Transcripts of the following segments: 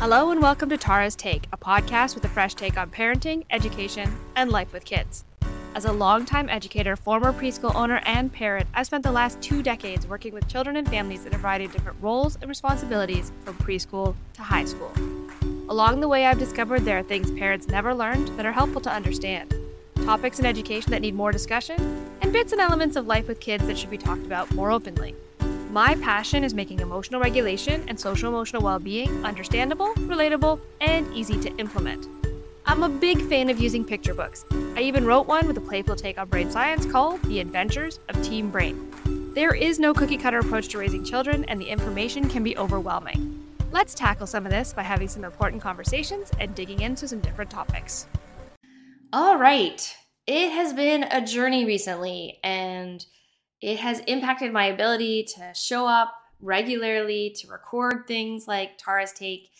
Hello and welcome to Tara's Take, a podcast with a fresh take on parenting, education, and life with kids. As a longtime educator, former preschool owner, and parent, I've spent the last two decades working with children and families in a variety of different roles and responsibilities from preschool to high school. Along the way, I've discovered there are things parents never learned that are helpful to understand, topics in education that need more discussion, and bits and elements of life with kids that should be talked about more openly. My passion is making emotional regulation and social emotional well being understandable, relatable, and easy to implement. I'm a big fan of using picture books. I even wrote one with a playful take on brain science called The Adventures of Team Brain. There is no cookie cutter approach to raising children, and the information can be overwhelming. Let's tackle some of this by having some important conversations and digging into some different topics. All right. It has been a journey recently, and it has impacted my ability to show up regularly, to record things like Tara's Take.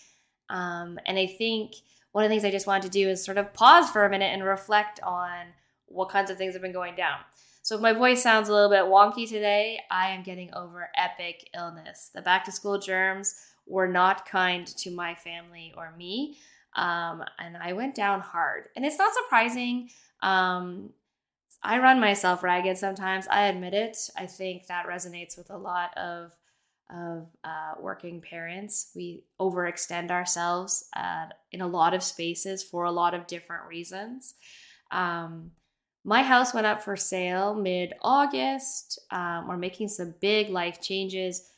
Um, and I think one of the things I just wanted to do is sort of pause for a minute and reflect on what kinds of things have been going down. So if my voice sounds a little bit wonky today, I am getting over epic illness. The back to school germs were not kind to my family or me. Um, and I went down hard. And it's not surprising. Um, I run myself ragged sometimes. I admit it. I think that resonates with a lot of of uh, working parents. We overextend ourselves uh, in a lot of spaces for a lot of different reasons. Um, my house went up for sale mid August. Um, we're making some big life changes.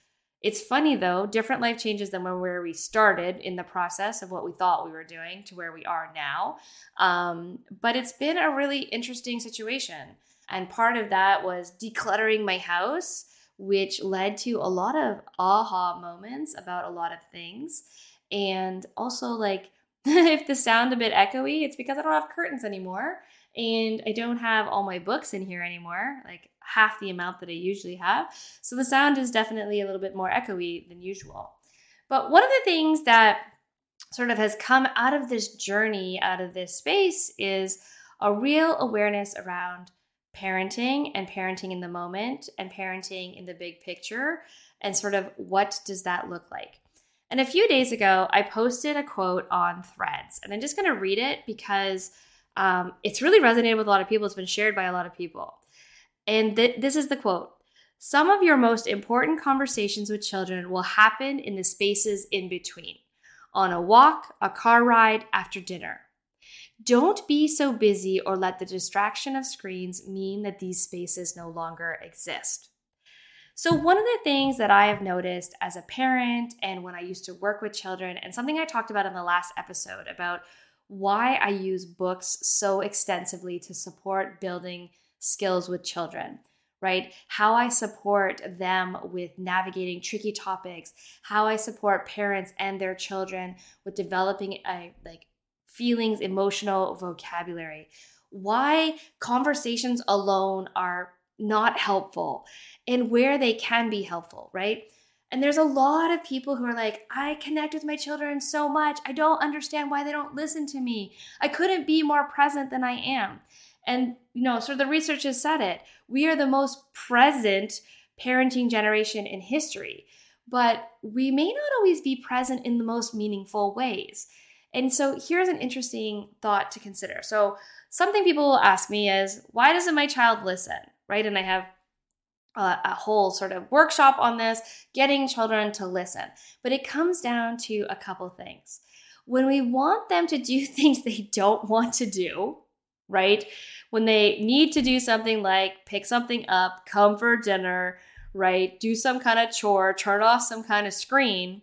It's funny though, different life changes than when where we started in the process of what we thought we were doing to where we are now. Um, but it's been a really interesting situation. And part of that was decluttering my house, which led to a lot of aha moments about a lot of things. And also, like, if the sound a bit echoey, it's because I don't have curtains anymore and I don't have all my books in here anymore, like half the amount that I usually have. So the sound is definitely a little bit more echoey than usual. But one of the things that sort of has come out of this journey, out of this space, is a real awareness around parenting and parenting in the moment and parenting in the big picture and sort of what does that look like. And a few days ago, I posted a quote on threads, and I'm just going to read it because um, it's really resonated with a lot of people. It's been shared by a lot of people. And th- this is the quote Some of your most important conversations with children will happen in the spaces in between on a walk, a car ride, after dinner. Don't be so busy or let the distraction of screens mean that these spaces no longer exist. So, one of the things that I have noticed as a parent and when I used to work with children, and something I talked about in the last episode about why I use books so extensively to support building skills with children, right? How I support them with navigating tricky topics, how I support parents and their children with developing a like feelings, emotional vocabulary. Why conversations alone are not helpful and where they can be helpful, right? And there's a lot of people who are like, I connect with my children so much. I don't understand why they don't listen to me. I couldn't be more present than I am. And, you know, so the research has said it. We are the most present parenting generation in history, but we may not always be present in the most meaningful ways. And so here's an interesting thought to consider. So, something people will ask me is, why doesn't my child listen? Right. And I have a, a whole sort of workshop on this, getting children to listen. But it comes down to a couple things. When we want them to do things they don't want to do, right? When they need to do something like pick something up, come for dinner, right? Do some kind of chore, turn off some kind of screen.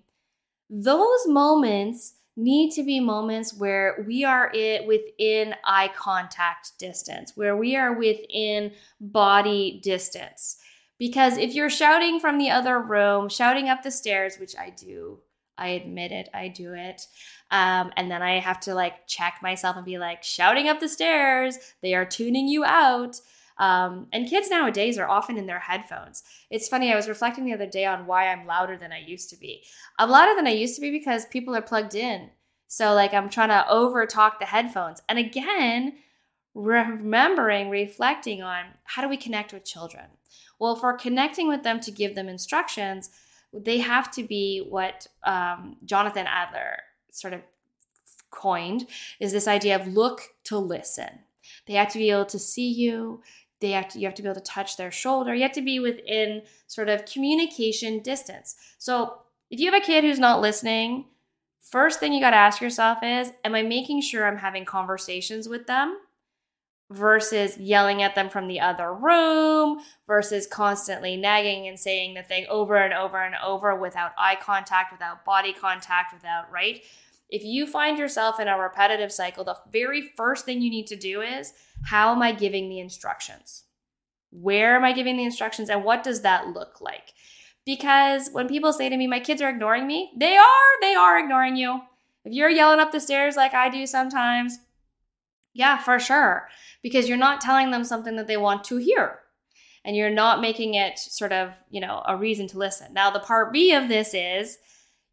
Those moments need to be moments where we are it within eye contact distance, where we are within body distance. Because if you're shouting from the other room, shouting up the stairs, which I do, I admit it, I do it. Um, and then I have to like check myself and be like, shouting up the stairs, they are tuning you out. Um, and kids nowadays are often in their headphones. It's funny, I was reflecting the other day on why I'm louder than I used to be. I'm louder than I used to be because people are plugged in. So, like, I'm trying to over talk the headphones. And again, remembering, reflecting on how do we connect with children? Well, for connecting with them to give them instructions, they have to be what um, Jonathan Adler sort of coined is this idea of look to listen. They have to be able to see you. They have to, you have to be able to touch their shoulder. You have to be within sort of communication distance. So if you have a kid who's not listening, first thing you got to ask yourself is, am I making sure I'm having conversations with them? Versus yelling at them from the other room versus constantly nagging and saying the thing over and over and over without eye contact, without body contact, without, right? If you find yourself in a repetitive cycle, the very first thing you need to do is how am I giving the instructions? Where am I giving the instructions and what does that look like? Because when people say to me, my kids are ignoring me, they are, they are ignoring you. If you're yelling up the stairs like I do sometimes, yeah, for sure. Because you're not telling them something that they want to hear. And you're not making it sort of, you know, a reason to listen. Now, the part B of this is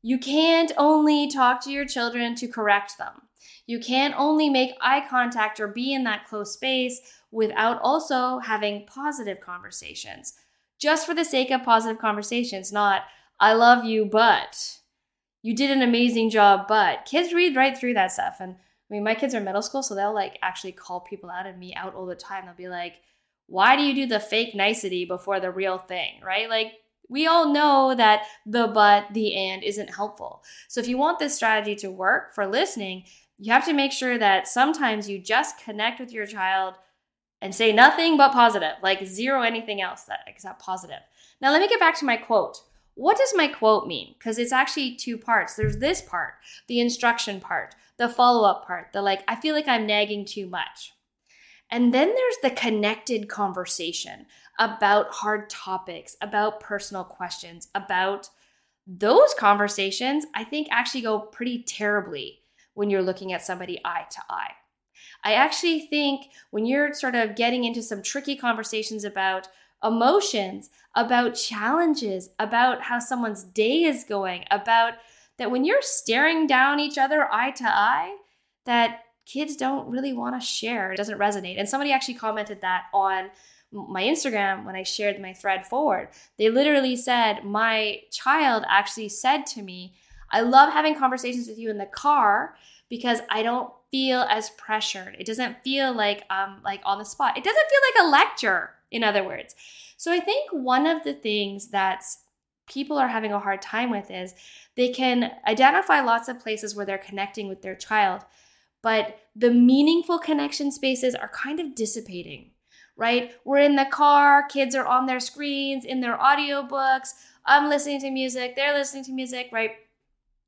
you can't only talk to your children to correct them. You can't only make eye contact or be in that close space without also having positive conversations. Just for the sake of positive conversations, not, I love you, but you did an amazing job, but kids read right through that stuff. And I mean, my kids are middle school, so they'll like actually call people out and me out all the time. They'll be like, why do you do the fake nicety before the real thing, right? Like, we all know that the but, the and isn't helpful. So, if you want this strategy to work for listening, you have to make sure that sometimes you just connect with your child and say nothing but positive, like zero anything else that except positive. Now, let me get back to my quote. What does my quote mean? Because it's actually two parts. There's this part, the instruction part, the follow up part, the like, I feel like I'm nagging too much. And then there's the connected conversation about hard topics, about personal questions, about those conversations, I think actually go pretty terribly when you're looking at somebody eye to eye. I actually think when you're sort of getting into some tricky conversations about emotions, about challenges, about how someone's day is going, about that when you're staring down each other eye to eye, that kids don't really want to share. It doesn't resonate. And somebody actually commented that on my Instagram when I shared my thread forward. They literally said, My child actually said to me, I love having conversations with you in the car because I don't feel as pressured. It doesn't feel like I'm like on the spot. It doesn't feel like a lecture, in other words. So I think one of the things that's people are having a hard time with is they can identify lots of places where they're connecting with their child, but the meaningful connection spaces are kind of dissipating, right? We're in the car, kids are on their screens, in their audiobooks. I'm listening to music, they're listening to music, right?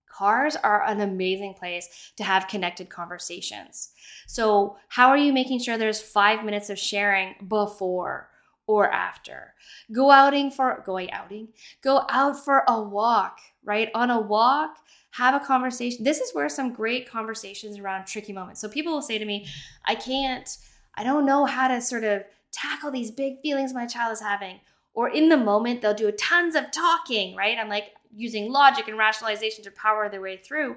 Cars are an amazing place to have connected conversations. So, how are you making sure there's five minutes of sharing before or after? Go outing for going outing, go out for a walk, right? On a walk, have a conversation. This is where some great conversations around tricky moments. So, people will say to me, I can't, I don't know how to sort of tackle these big feelings my child is having. Or in the moment, they'll do tons of talking, right? I'm like, using logic and rationalization to power their way through.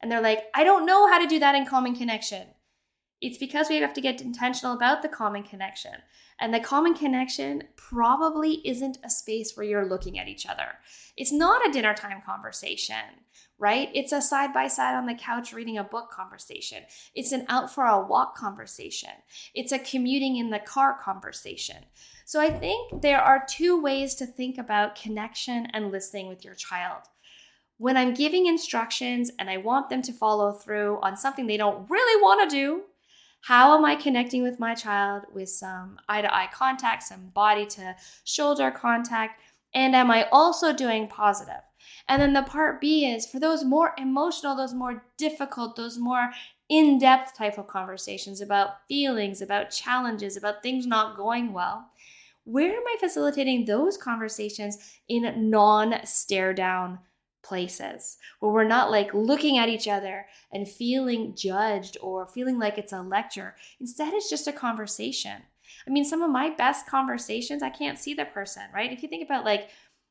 And they're like, I don't know how to do that in common connection. It's because we have to get intentional about the common connection. And the common connection probably isn't a space where you're looking at each other. It's not a dinner time conversation, right? It's a side by side on the couch reading a book conversation. It's an out for a walk conversation. It's a commuting in the car conversation. So I think there are two ways to think about connection and listening with your child. When I'm giving instructions and I want them to follow through on something they don't really want to do, how am I connecting with my child with some eye to eye contact, some body to shoulder contact? And am I also doing positive? And then the part B is for those more emotional, those more difficult, those more in depth type of conversations about feelings, about challenges, about things not going well where am I facilitating those conversations in non stare down places where we're not like looking at each other and feeling judged or feeling like it's a lecture? Instead, it's just a conversation. I mean, some of my best conversations, I can't see the person, right? If you think about like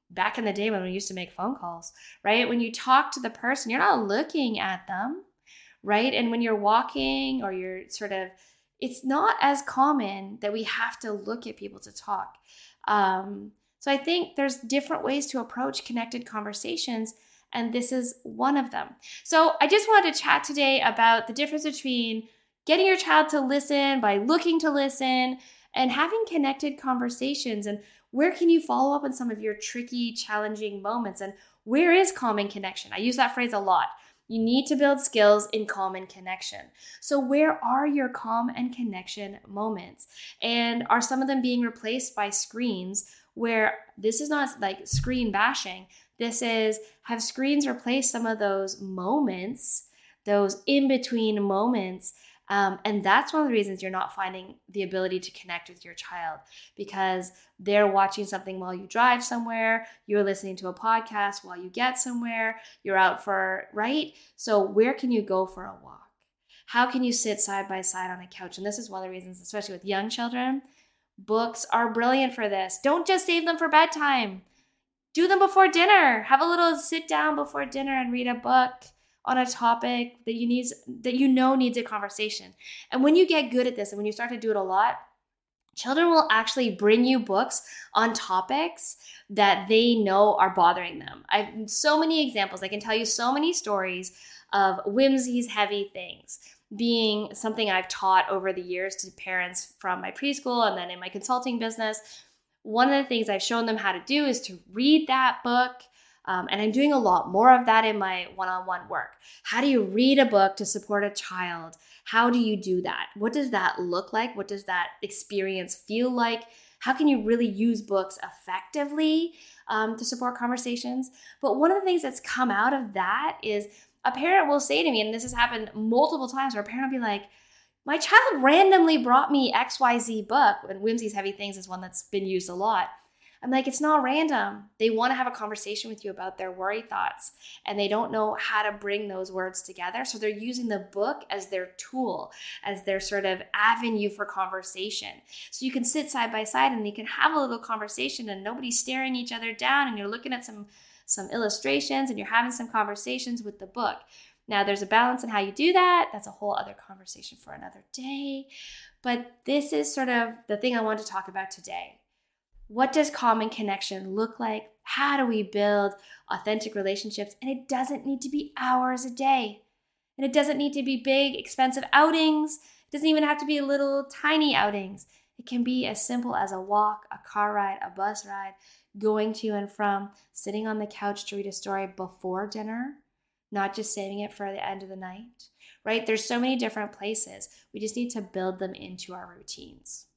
back in the day when we used to make phone calls, right? When you talk to the person, you're not looking at them, right? And when you're walking or you're sort of it's not as common that we have to look at people to talk. Um, so I think there's different ways to approach connected conversations. And this is one of them. So I just wanted to chat today about the difference between getting your child to listen by looking to listen and having connected conversations and where can you follow up on some of your tricky, challenging moments and where is calming connection? I use that phrase a lot. You need to build skills in calm and connection. So, where are your calm and connection moments? And are some of them being replaced by screens where this is not like screen bashing? This is have screens replace some of those moments, those in between moments um, and that's one of the reasons you're not finding the ability to connect with your child because they're watching something while you drive somewhere, you're listening to a podcast while you get somewhere, you're out for, right? So, where can you go for a walk? How can you sit side by side on a couch? And this is one of the reasons, especially with young children, books are brilliant for this. Don't just save them for bedtime. Do them before dinner. Have a little sit down before dinner and read a book on a topic that you need that you know needs a conversation. And when you get good at this and when you start to do it a lot, children will actually bring you books on topics that they know are bothering them. I've so many examples. I can tell you so many stories of whimsy's heavy things being something I've taught over the years to parents from my preschool and then in my consulting business. One of the things I've shown them how to do is to read that book um, and I'm doing a lot more of that in my one on one work. How do you read a book to support a child? How do you do that? What does that look like? What does that experience feel like? How can you really use books effectively um, to support conversations? But one of the things that's come out of that is a parent will say to me, and this has happened multiple times, where a parent will be like, my child randomly brought me XYZ book, and Whimsy's Heavy Things is one that's been used a lot. I'm like, it's not random. They want to have a conversation with you about their worry thoughts and they don't know how to bring those words together. So they're using the book as their tool, as their sort of avenue for conversation. So you can sit side by side and you can have a little conversation and nobody's staring each other down and you're looking at some some illustrations and you're having some conversations with the book. Now, there's a balance in how you do that. That's a whole other conversation for another day. But this is sort of the thing I want to talk about today what does and connection look like? How do we build authentic relationships? And it doesn't need to be hours a day. And it doesn't need to be big, expensive outings. It doesn't even have to be little, tiny outings. It can be as simple as a walk, a car ride, a bus ride, going to and from, sitting on the couch to read a story before dinner, not just saving it for the end of the night, right? There's so many different places. We just need to build them into our routines.